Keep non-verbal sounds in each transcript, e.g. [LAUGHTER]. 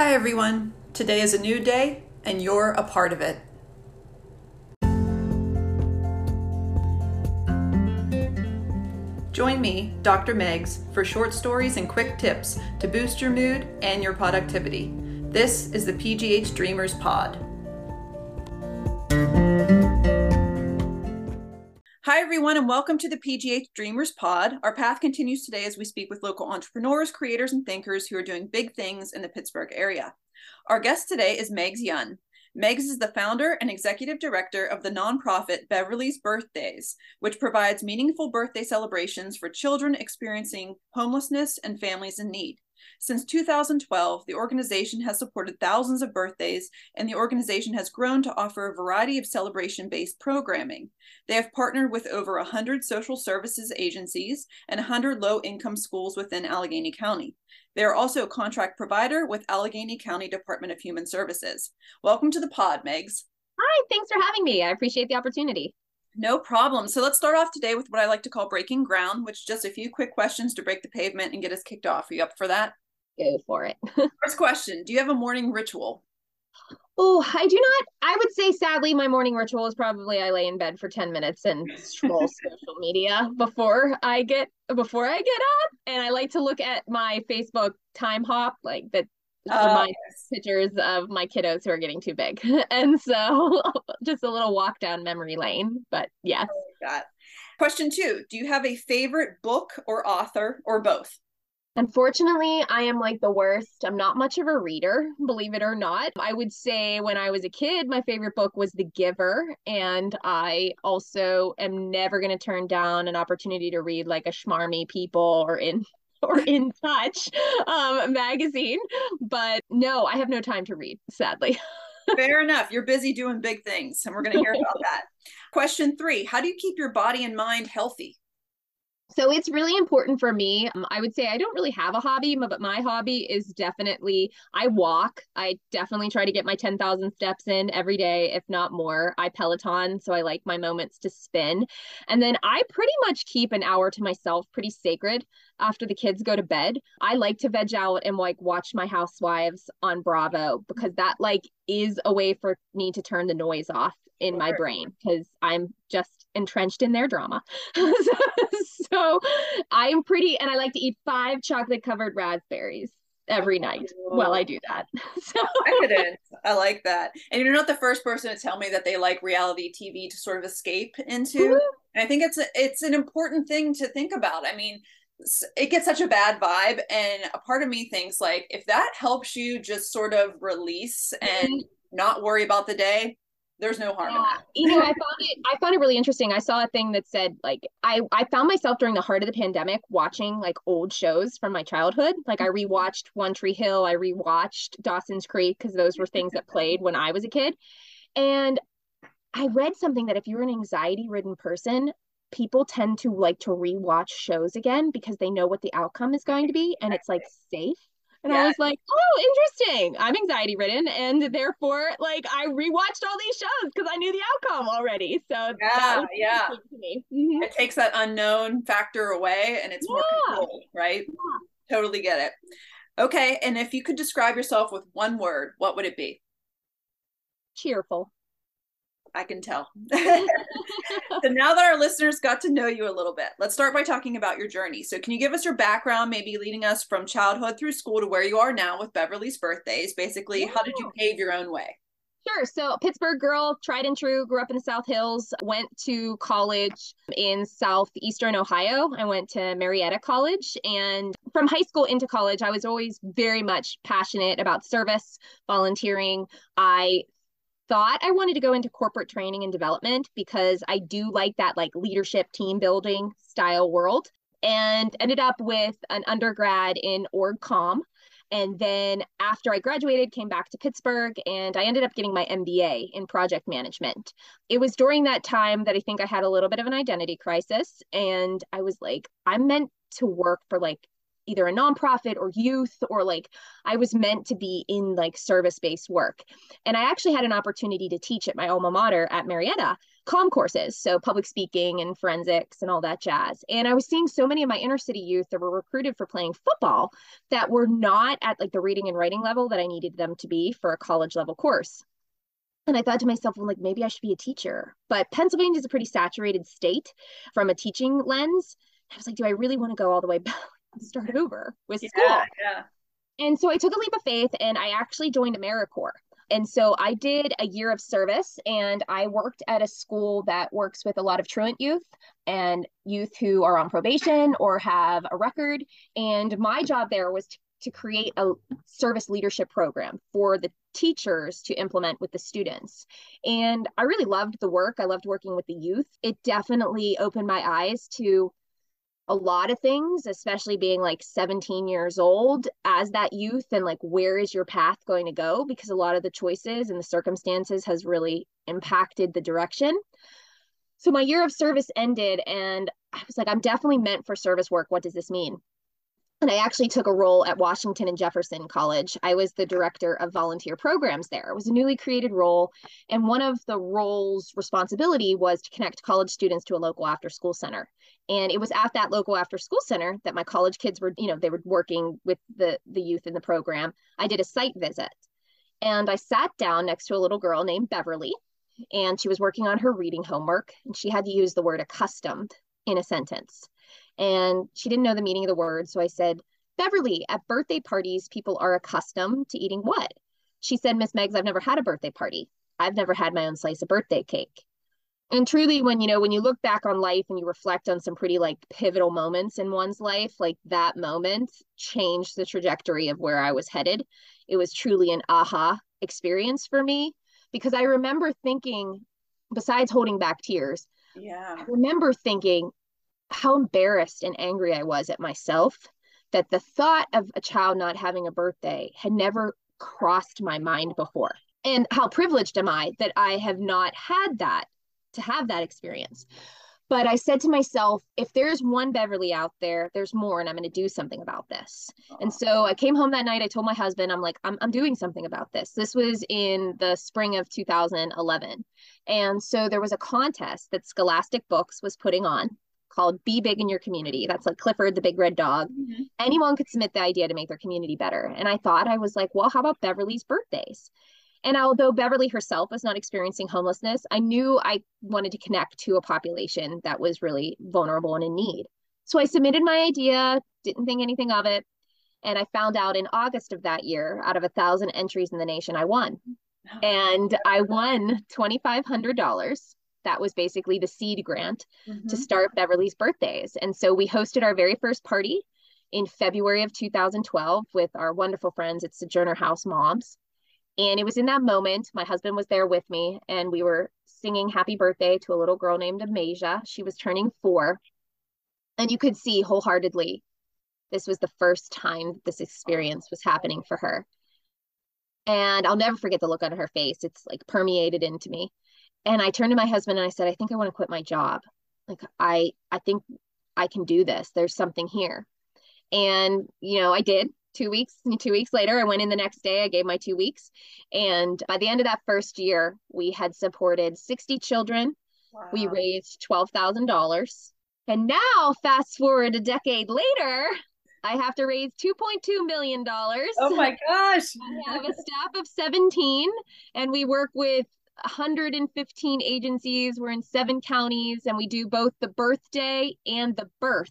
Hi, everyone. Today is a new day, and you're a part of it. Join me, Dr. Megs, for short stories and quick tips to boost your mood and your productivity. This is the PGH Dreamers Pod. Hi, everyone, and welcome to the PGH Dreamers Pod. Our path continues today as we speak with local entrepreneurs, creators, and thinkers who are doing big things in the Pittsburgh area. Our guest today is Megs Yunn. Megs is the founder and executive director of the nonprofit Beverly's Birthdays, which provides meaningful birthday celebrations for children experiencing homelessness and families in need. Since 2012, the organization has supported thousands of birthdays, and the organization has grown to offer a variety of celebration based programming. They have partnered with over 100 social services agencies and 100 low income schools within Allegheny County. They are also a contract provider with Allegheny County Department of Human Services. Welcome to the pod, Megs. Hi, thanks for having me. I appreciate the opportunity. No problem. So let's start off today with what I like to call breaking ground, which is just a few quick questions to break the pavement and get us kicked off. Are you up for that? Go for it. [LAUGHS] First question Do you have a morning ritual? Oh, I do not. I would say, sadly, my morning ritual is probably I lay in bed for 10 minutes and scroll [LAUGHS] social media before I get before I get up. And I like to look at my Facebook time hop, like that uh, yes. pictures of my kiddos who are getting too big. [LAUGHS] and so [LAUGHS] just a little walk down memory lane. But yes. Like Question two Do you have a favorite book or author or both? Unfortunately, I am like the worst. I'm not much of a reader, believe it or not. I would say when I was a kid, my favorite book was The Giver. And I also am never going to turn down an opportunity to read like a Schmarmy People or in [LAUGHS] or in touch um, magazine but no i have no time to read sadly. [LAUGHS] Fair enough. You're busy doing big things and we're going to hear about that. Question three how do you keep your body and mind healthy so it's really important for me. Um, I would say I don't really have a hobby, but my hobby is definitely I walk. I definitely try to get my 10,000 steps in every day, if not more. I Peloton, so I like my moments to spin. And then I pretty much keep an hour to myself pretty sacred after the kids go to bed. I like to veg out and like watch my housewives on Bravo because that like is a way for me to turn the noise off in my brain because I'm just entrenched in their drama. [LAUGHS] so I'm pretty, and I like to eat five chocolate covered raspberries every night while I do that. [LAUGHS] so. I like that. And you're not the first person to tell me that they like reality TV to sort of escape into. And I think it's a, it's an important thing to think about. I mean, it gets such a bad vibe and a part of me thinks like if that helps you just sort of release and mm-hmm. not worry about the day there's no harm yeah. in that. you know, I [LAUGHS] found it I found it really interesting. I saw a thing that said like I I found myself during the heart of the pandemic watching like old shows from my childhood. Like I mm-hmm. rewatched One Tree Hill, I rewatched Dawson's Creek because those were things that played when I was a kid. And I read something that if you're an anxiety ridden person, people tend to like to rewatch shows again because they know what the outcome is going to be and it's like safe. And yeah. I was like, oh, interesting. I'm anxiety ridden. And therefore, like, I rewatched all these shows because I knew the outcome already. So, yeah, yeah. Mm-hmm. It takes that unknown factor away and it's yeah. more control, right? Yeah. Totally get it. Okay. And if you could describe yourself with one word, what would it be? Cheerful. I can tell. [LAUGHS] so now that our listeners got to know you a little bit, let's start by talking about your journey. So, can you give us your background, maybe leading us from childhood through school to where you are now with Beverly's birthdays? Basically, yeah. how did you pave your own way? Sure. So, Pittsburgh girl, tried and true, grew up in the South Hills, went to college in southeastern Ohio. I went to Marietta College. And from high school into college, I was always very much passionate about service, volunteering. I thought I wanted to go into corporate training and development because I do like that like leadership team building style world and ended up with an undergrad in org com and then after I graduated came back to Pittsburgh and I ended up getting my MBA in project management. It was during that time that I think I had a little bit of an identity crisis and I was like I'm meant to work for like either a nonprofit or youth or like I was meant to be in like service based work. And I actually had an opportunity to teach at my alma mater at Marietta. com courses, so public speaking and forensics and all that jazz. And I was seeing so many of my inner city youth that were recruited for playing football that were not at like the reading and writing level that I needed them to be for a college level course. And I thought to myself, well, like maybe I should be a teacher. But Pennsylvania is a pretty saturated state from a teaching lens. I was like, do I really want to go all the way [LAUGHS] back start over with Yeah, school? yeah. And so I took a leap of faith and I actually joined AmeriCorps. And so I did a year of service and I worked at a school that works with a lot of truant youth and youth who are on probation or have a record. And my job there was to, to create a service leadership program for the teachers to implement with the students. And I really loved the work. I loved working with the youth. It definitely opened my eyes to a lot of things, especially being like 17 years old as that youth and like where is your path going to go? Because a lot of the choices and the circumstances has really impacted the direction. So my year of service ended and I was like, I'm definitely meant for service work. What does this mean? And I actually took a role at Washington and Jefferson College. I was the director of volunteer programs there. It was a newly created role. And one of the role's responsibility was to connect college students to a local after school center. And it was at that local after school center that my college kids were, you know, they were working with the, the youth in the program. I did a site visit and I sat down next to a little girl named Beverly. And she was working on her reading homework and she had to use the word accustomed in a sentence and she didn't know the meaning of the word. So I said, Beverly, at birthday parties, people are accustomed to eating what? She said, Miss Megs, I've never had a birthday party. I've never had my own slice of birthday cake. And truly, when you know, when you look back on life and you reflect on some pretty like pivotal moments in one's life, like that moment changed the trajectory of where I was headed. It was truly an aha experience for me because I remember thinking, besides holding back tears, Yeah. I remember thinking how embarrassed and angry I was at myself that the thought of a child not having a birthday had never crossed my mind before. And how privileged am I that I have not had that to have that experience. But I said to myself, if there's one Beverly out there, there's more, and I'm going to do something about this. And so I came home that night. I told my husband, I'm like, I'm, I'm doing something about this. This was in the spring of 2011. And so there was a contest that Scholastic Books was putting on called Be Big in Your Community. That's like Clifford the Big Red Dog. Mhm. Anyone could submit the idea to make their community better. And I thought, I was like, well, how about Beverly's birthdays? And although Beverly herself was not experiencing homelessness, I knew I wanted to connect to a population that was really vulnerable and in need. So I submitted my idea, didn't think anything of it. And I found out in August of that year, out of a thousand entries in the nation, I won. And I won $2,500. That was basically the seed grant to Mhm. start Beverly's birthdays. And so we hosted our very first party in February of 2012 with our wonderful friends at Sojourner House Moms. And it was in that moment, my husband was there with me, and we were singing happy birthday to a little girl named Amasia. She was turning four. And you could see wholeheartedly this was the first time this experience was happening for her. And I'll never forget the look on her face. It's like permeated into me. And I turned to my husband and I said, I think I want to quit my job. Like I I think I can do this. There's something here. And you know, I did. Two weeks, two weeks later, I went in the next day. I gave my two weeks. And by the end of that first year, we had supported 60 children. We raised $12,000. And now, fast forward a decade later, I have to raise $2.2 million. Oh my gosh. [LAUGHS] I have a staff of 17, and we work with 115 agencies. We're in seven counties, and we do both the birthday and the birth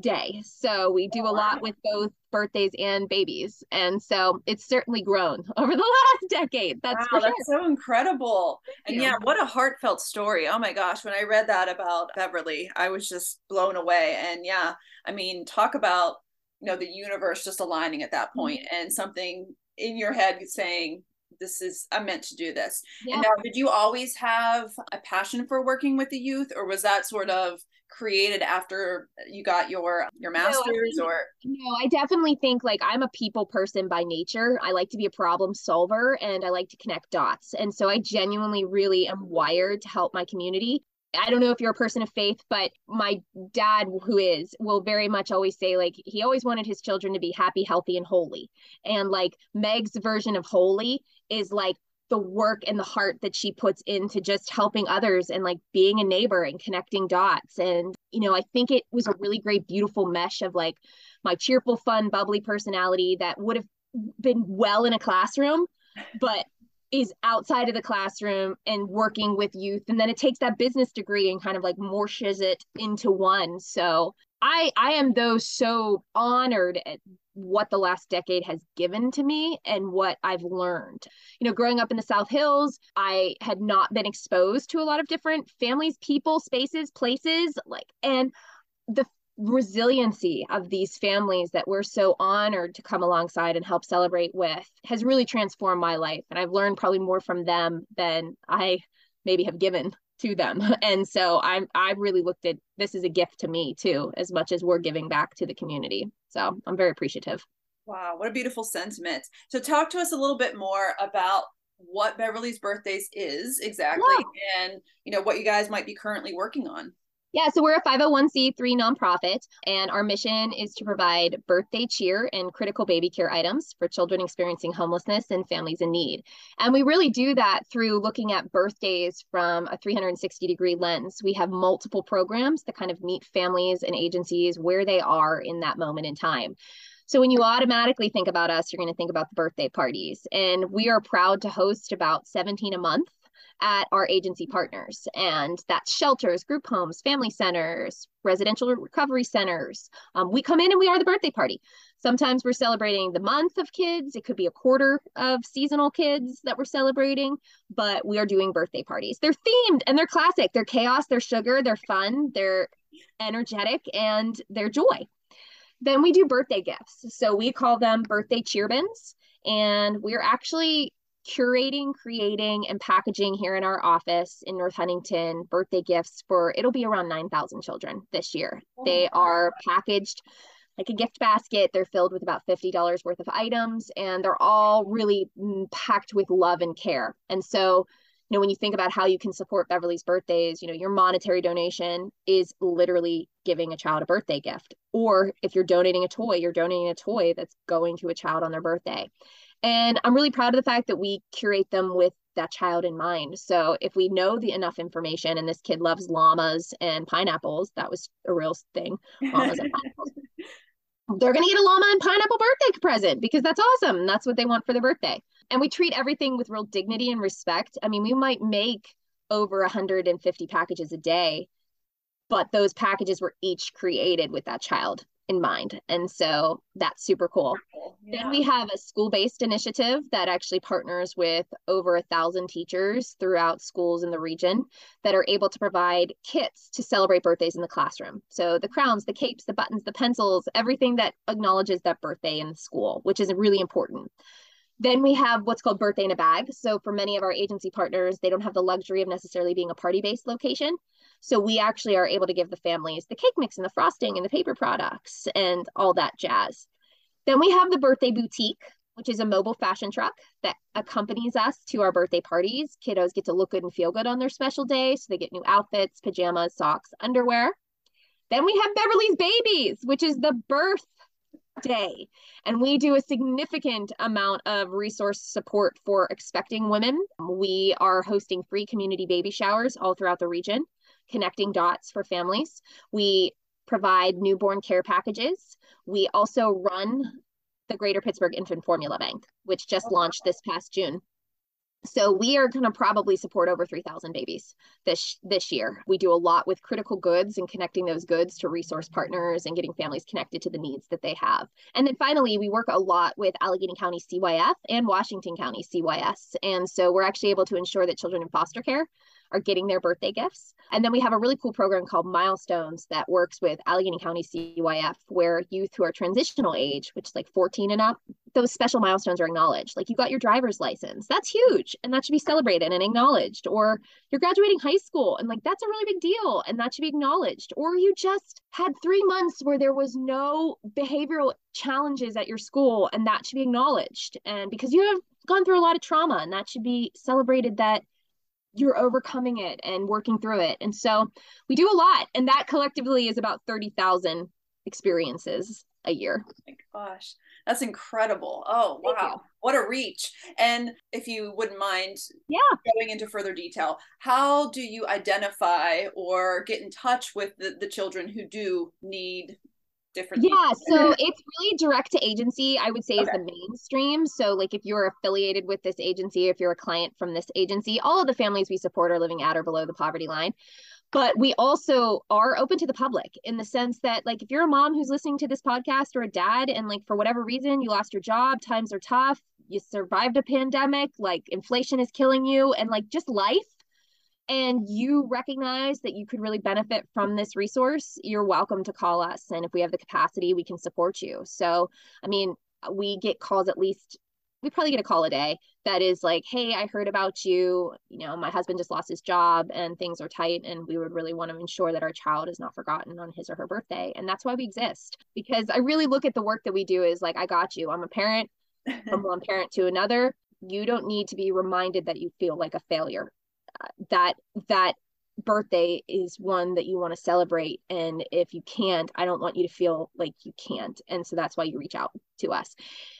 day. So we do a lot with both birthdays and babies. And so it's certainly grown [LAUGHS] over the last decade. That's wow, sure. that's so incredible. And you. yeah, what a heartfelt story. Oh my gosh, when I read that about Beverly, I was just blown away. And yeah, I mean, talk about, you know, the universe just aligning at that mm-hmm. point and something in your head saying, this is I'm meant to do this. Yeah. And now did you always have a passion for working with the youth or was that sort of created after you got your your masters think- or No, I definitely think like I'm a people person by nature. I like to be a problem solver and I like to connect dots. And so I genuinely really am wired to help my community. I don't know if you're a person of faith, but my dad, who is, will very much always say, like, he always wanted his children to be happy, healthy, and holy. And like Meg's version of holy is like the work and the heart that she puts into just helping others and like being a neighbor and connecting dots and you know i think it was a really great beautiful mesh of like my cheerful fun bubbly personality that would have been well in a classroom but is outside of the classroom and working with youth and then it takes that business degree and kind of like morshes it into one so i i am though so honored at what the last decade has given to me and what I've learned. You know, growing up in the South Hills, I had not been exposed to a lot of different families, people, spaces, places, like, and the resiliency of these families that we're so honored to come alongside and help celebrate with has really transformed my life. And I've learned probably more from them than I maybe have given to them. [LAUGHS] And so I'm I really looked at this as a gift to me too, as much as we're giving back to the community. So I'm very appreciative. Wow, what a beautiful sentiment. So talk to us a little bit more about what Beverly's birthdays is exactly yeah. and you know what you guys might be currently working on. Yeah, so we're a 501c3 nonprofit, and our mission is to provide birthday cheer and critical baby care items for children experiencing homelessness and families in need. And we really do that through looking at birthdays from a 360 degree lens. We have multiple programs that kind of meet families and agencies where they are in that moment in time. So when you automatically think about us, you're going to think about the birthday parties. And we are proud to host about 17 a month at our agency partners. And that's shelters, group homes, family centers, residential recovery centers. Um, we come in and we are the birthday party. Sometimes we're celebrating the month of kids. It could be a quarter of seasonal kids that we're celebrating, but we are doing birthday parties. They're themed and they're classic. They're chaos, they're sugar, they're fun, they're energetic, and they're joy. Then we do birthday gifts. So we call them birthday cheer bins. And we're actually curating, creating, and packaging here in our office in North Huntington birthday gifts for it'll be around 9,000 children this year. Oh they are packaged like a gift basket. They're filled with about $50 worth of items and they're all really mm, packed with love and care. And so, you know, when you think about how you can support Beverly's birthdays, you know, your monetary donation is literally giving a child a birthday gift. Or if you're donating a toy, you're donating a toy that's going to a child on their birthday. And I'm really proud of the fact that we curate them with that child in mind. So if we know the enough information and this kid loves llamas and pineapples, that was a real thing. Llamas and pineapples. [LAUGHS] They're going to get a llama and pineapple birthday present because that's awesome. That's what they want for their birthday. And we treat everything with real dignity and respect. I mean, we might make over 150 packages a day, but those packages were each created with that child in mind. And so that's super cool. Yeah. Then we have a school based initiative that actually partners with over a thousand teachers throughout schools in the region that are able to provide kits to celebrate birthdays in the classroom. So the crowns, the capes, the buttons, the pencils, everything that acknowledges that birthday in the school, which is really important. Then we have what's called birthday in a bag. So for many of our agency partners, they don't have the luxury of necessarily being a party based location. So we actually are able to give the families the cake mix and the frosting and the paper products and all that jazz. Then we have the birthday boutique, which is a mobile fashion truck that accompanies us to our birthday parties. Kiddos get to look good and feel good on their special day. So they get new outfits, pajamas, socks, underwear. Then we have Beverly's Babies, which is the birth day. And we do a significant amount of resource support for expecting women. We are hosting free community baby showers all throughout the region connecting dots for families. We provide newborn care packages. We also run the Greater Pittsburgh Infant Formula Bank, which just oh, launched this past June. So we are going to probably support over 3,000 babies this this year. We do a lot with critical goods and connecting those goods to resource partners and getting families connected to the needs that they have. And then finally, we work a lot with Allegheny County CYF and Washington County CYS. And so we're actually able to ensure that children in foster care are getting their birthday gifts. And then we have a really cool program called Milestones that works with Allegheny County CYF, where youth who are transitional age, which is like 14 and up, those special milestones are acknowledged. Like you got your driver's license, that's huge, and that should be celebrated and acknowledged. Or you're graduating high school, and like that's a really big deal, and that should be acknowledged. Or you just had three months where there was no behavioral challenges at your school, and that should be acknowledged. And because you have gone through a lot of trauma, and that should be celebrated that you're overcoming it and working through it. And so we do a lot. And that collectively is about 30,000 experiences a year. Oh my gosh. That's incredible. Oh, Thank wow. you. What a reach. And if you wouldn't mind Yeah. going into further detail, how do you identify or get in touch with the, the children who do need different Yeah, so it's really direct to agency, I would say is the mainstream. So like if you're affiliated with this agency, if you're a client from this agency, all of the families we support are living at or below the poverty line. But we also are open to the public in the sense that like if you're a mom who's listening to this podcast or a dad and like for whatever reason you lost your job, times are tough, you survived a pandemic, like inflation is killing you and like just life and you recognize that you could really benefit from this resource, you're welcome to call us. And if we have the capacity, we can support you. So, I mean, we get calls at least, we probably get a call a day that is like, hey, I heard about you. You know, my husband just lost his job and things are tight. And we would really want to ensure that our child is not forgotten on his or her birthday. And that's why we exist. Because I really look at the work that we do as like, I got you. I'm a parent [LAUGHS] from one parent to another. You don't need to be reminded that you feel like a failure that that birthday is one that you want to celebrate. And if you can't i don't want you to feel like you can't. And so that's why you reach out to us.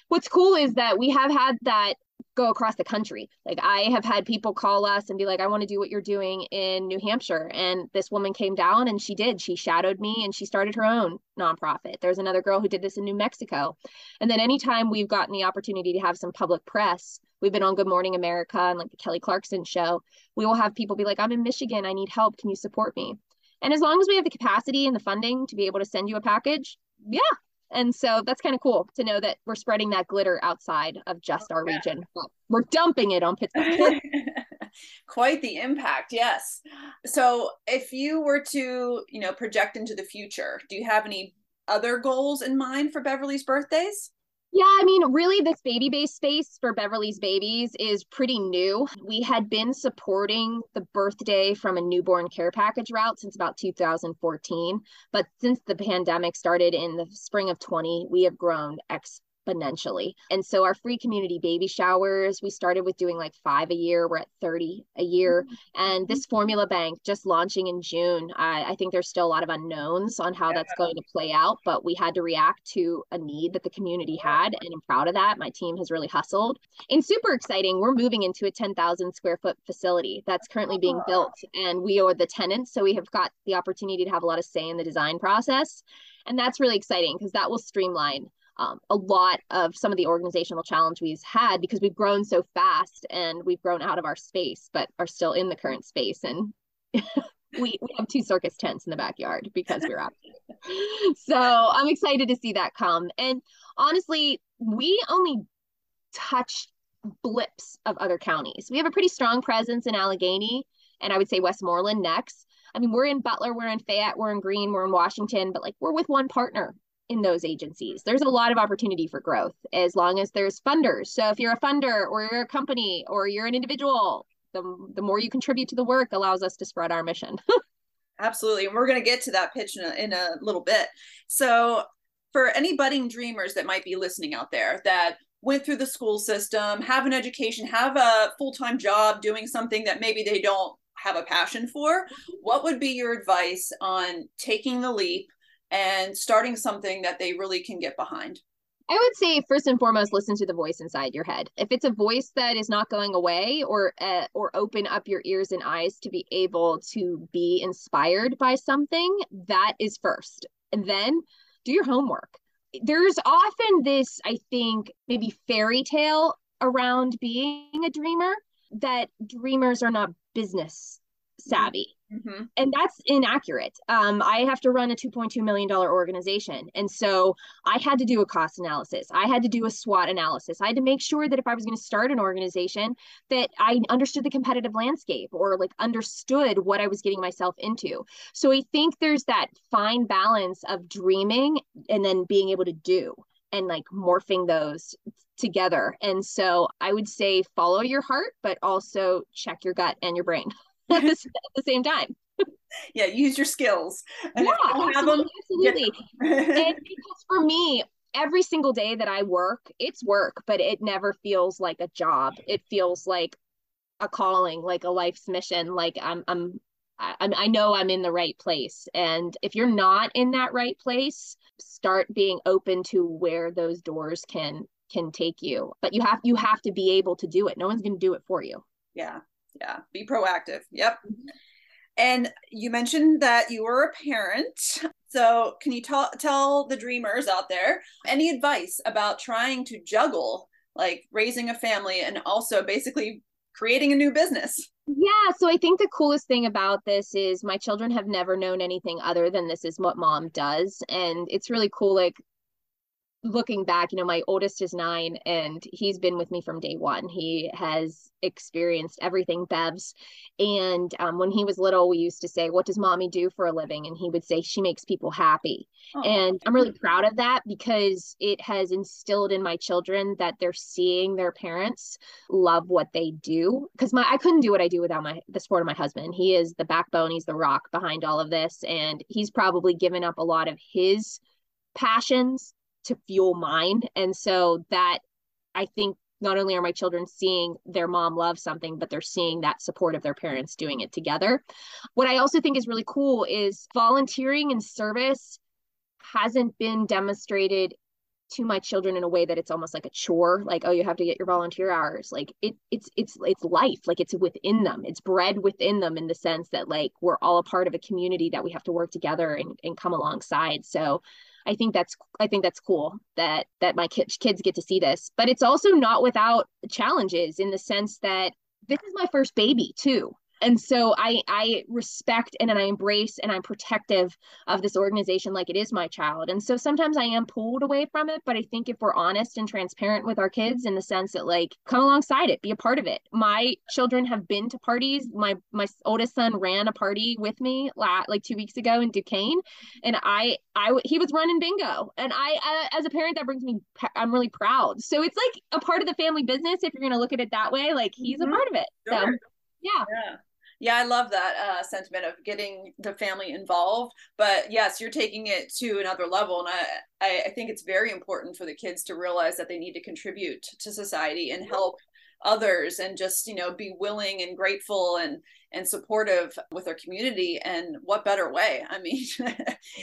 What's cool is that we have had that go across the country. Like i have had people call us and be like i want to do what you're doing in new hampshire. And this woman came down and she did. She shadowed me and she started her own nonprofit. There's another girl who did this in new mexico. And then anytime we've gotten the opportunity to have some public press we've been on good morning america and like the kelly clarkson show we will have people be like, I'm in Michigan, I need help. Can you support me? And as long as we have the capacity and the funding to be able to send you a package, yeah. And so that's kind of cool to know that we're spreading that glitter outside of just our region. We're dumping it on Pittsburgh. [LAUGHS] Quite the impact, yes. So, if you were to, you know, project into the future, do you have any other goals in mind for Beverly's birthdays? Yeah, I mean, really, this baby based space for Beverly's Babies is pretty new. We had been supporting the birthday from a newborn care package route since about 2014. But since the pandemic started in the spring of 20, we have grown exponentially. And so our free community baby showers, we started with doing like five a year. We're at 30 a year. Mm-hmm. And this mm-hmm. formula bank just launching in June, I, I think there's still a lot of unknowns on how that's going to play out, but we had to react to a need that the community had. And I'm proud of that. My team has really hustled. And super exciting, we're moving into a 10,000 square foot facility that's currently being built, and we are the tenants. So we have got the opportunity to have a lot of say in the design process. And that's really exciting because that will streamline um, a lot of some of the organizational challenge we've had because we've grown so fast and we've grown out of our space, but are still in the current space. And [LAUGHS] we, we have two circus tents in the backyard because we're out. [LAUGHS] so I'm excited to see that come. And honestly, we only touch blips of other counties. We have a pretty strong presence in Allegheny and I would say Westmoreland next. I mean, we're in Butler, we're in Fayette, we're in Greene, we're in Washington, but like we're with one partner in those agencies. There's a lot of opportunity for growth as long as there's funders. So if you're a funder or you're a company or you're an individual, the, the more you contribute to the work allows us to spread our mission. [LAUGHS] Absolutely. And we're going to get to that pitch in a, in a little bit. So, for any budding dreamers that might be listening out there that went through the school system, have an education, have a full time job doing something that maybe they don't have a passion for, what would be your advice on taking the leap and starting something that they really can get behind? I would say first and foremost, listen to the voice inside your head. If it's a voice that is not going away, or uh, or open up your ears and eyes to be able to be inspired by something, that is first, and then do your homework. There's often this, I think, maybe fairy tale around being a dreamer that dreamers are not business savvy. Mm-hmm. And that's inaccurate. Um, I have to run a $2.2 million organization. And so I had to do a cost analysis. I had to do a SWOT analysis. I had to make sure that if I was going to start an organization, that I understood the competitive landscape or like understood what I was getting myself into. So I think there's that fine balance of dreaming and then being able to do and like morphing those together. And so I would say follow your heart, but also check your gut and your brain [LAUGHS] [LAUGHS] at [LAUGHS] the, at the same time. Yeah, use your skills. And yeah, if you don't have absolutely. them, absolutely. and [LAUGHS] because for me, every single day that I work, it's work, but it never feels like a job. It feels like a calling, like a life's mission. Like I'm I'm I, I know I'm in the right place. And if you're not in that right place, start being open to where those doors can can take you. But you have you have to be able to do it. No one's going to do it for you. Yeah. Yeah. Be proactive. Yep. Mm-hmm. And you mentioned that you were a parent. So, can you tell tell the dreamers out there any advice about trying to juggle like raising a family and also basically creating a new business? Yeah, so I think the coolest thing about this is my children have never known anything other than this is what mom does and it's really cool like looking back, you know, my oldest is nine and he's been with me from day one. He has experienced everything Bev's. And um, when he was little, we used to say, What does mommy do for a living? And he would say, She makes people happy. Oh. And I'm really proud of that because it has instilled in my children that they're seeing their parents love what they do. Because my I couldn't do what I do without my the support of my husband. He is the backbone, he's the rock behind all of this. And he's probably given up a lot of his passions to fuel mine. And so that I think not only are my children seeing their mom love something, but they're seeing that support of their parents doing it together. What I also think is really cool is volunteering and service hasn't been demonstrated to my children in a way that it's almost like a chore like oh you have to get your volunteer hours like it it's it's it's life like it's within them it's bred within them in the sense that like we're all a part of a community that we have to work together and, and come alongside so I think that's I think that's cool that that my kids kids get to see this. But it's also not without challenges in the sense that this is my first baby too and so i i respect and, and i embrace and i'm protective of this organization like it is my child and so sometimes i am pulled away from it but i think if we're honest and transparent with our kids in the sense that like come alongside it be a part of it my children have been to parties my my oldest son ran a party with me la- like two weeks ago in duquesne and i i he was running bingo and i uh, as a parent that brings me i'm really proud so it's like a part of the family business if you're going to look at it that way like he's mm-hmm. a part of it sure. so yeah. yeah. Yeah, I love that uh, sentiment of getting the family involved. But yes, you're taking it to another level, and I, I think it's very important for the kids to realize that they need to contribute to society and help others and just you know be willing and grateful and and supportive with their community. And what better way? I mean [LAUGHS] yeah.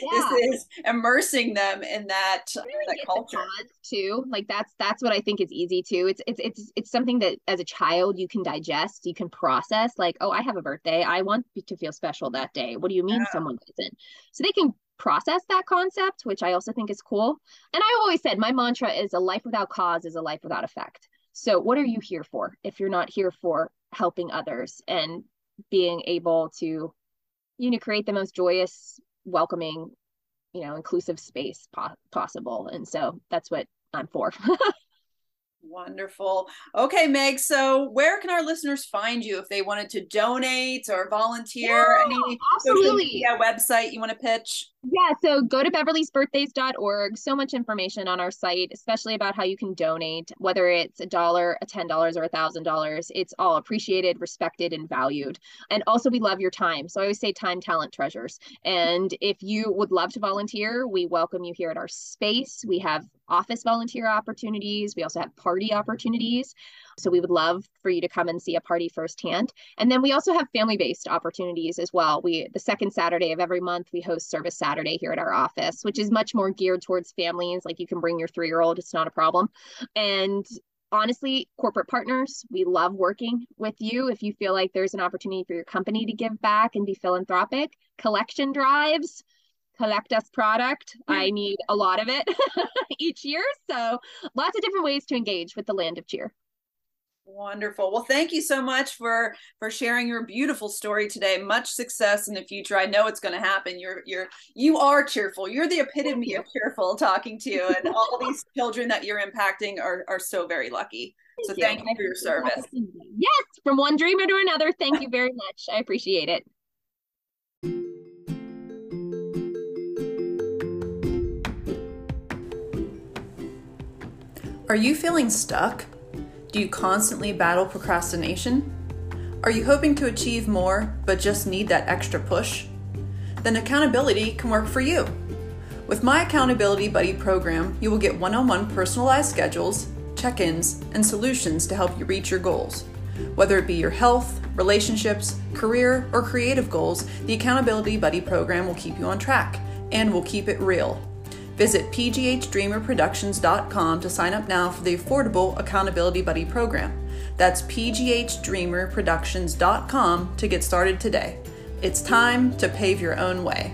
this is immersing them in that, uh, really that culture. too. Like that's that's what i think is easy too. It's it's it's it's something that as a child you can digest you can process like oh i have a birthday. I want to feel special that day. What do you mean yeah. someone doesn't so they can process that concept which i also think is cool. And i always said my mantra is a life without cause is a life without effect so, what are you here for if you're not here for helping others and being able to, you know, create the most joyous, welcoming, you know, inclusive space po- possible? And so that's what I'm for. [LAUGHS] Wonderful. Okay, Meg. So, where can our listeners find you if they wanted to donate or volunteer? Yeah, Any absolutely. media website you want to pitch? Yeah, so go to beverlysbirthdays.org. So much information on our site, especially about how you can donate, whether it's a dollar, a $10, or a $1,000. It's all appreciated, respected, and valued. And also, we love your time. So I always say time, talent, treasures. And if you would love to volunteer, we welcome you here at our space. We have office volunteer opportunities. We also have party opportunities. So we would love for you to come and see a party firsthand. And then we also have family-based opportunities as well. We the second Saturday of every month we host Service Saturday here at our office, which is much more geared towards families. Like you can bring your three-year-old, it's not a problem. And honestly, corporate partners, we love working with you. If you feel like there's an opportunity for your company to give back and be philanthropic, collection drives, collect us product. I need a lot of it [LAUGHS] each year. So lots of different ways to engage with the land of cheer. Wonderful. Well, thank you so much for for sharing your beautiful story today. Much success in the future. I know it's going to happen. You're you're you are cheerful. You're the epitome you. of cheerful talking to you and all [LAUGHS] these children that you're impacting are are so very lucky. Thank so you. thank you for your service. Yes, from one dreamer to another. Thank you very much. I appreciate it. Are you feeling stuck? Do you constantly battle procrastination? Are you hoping to achieve more but just need that extra push? Then accountability can work for you. With my Accountability Buddy program, you will get one on one personalized schedules, check ins, and solutions to help you reach your goals. Whether it be your health, relationships, career, or creative goals, the Accountability Buddy program will keep you on track and will keep it real. Visit pghdreamerproductions.com to sign up now for the affordable Accountability Buddy program. That's pghdreamerproductions.com to get started today. It's time to pave your own way.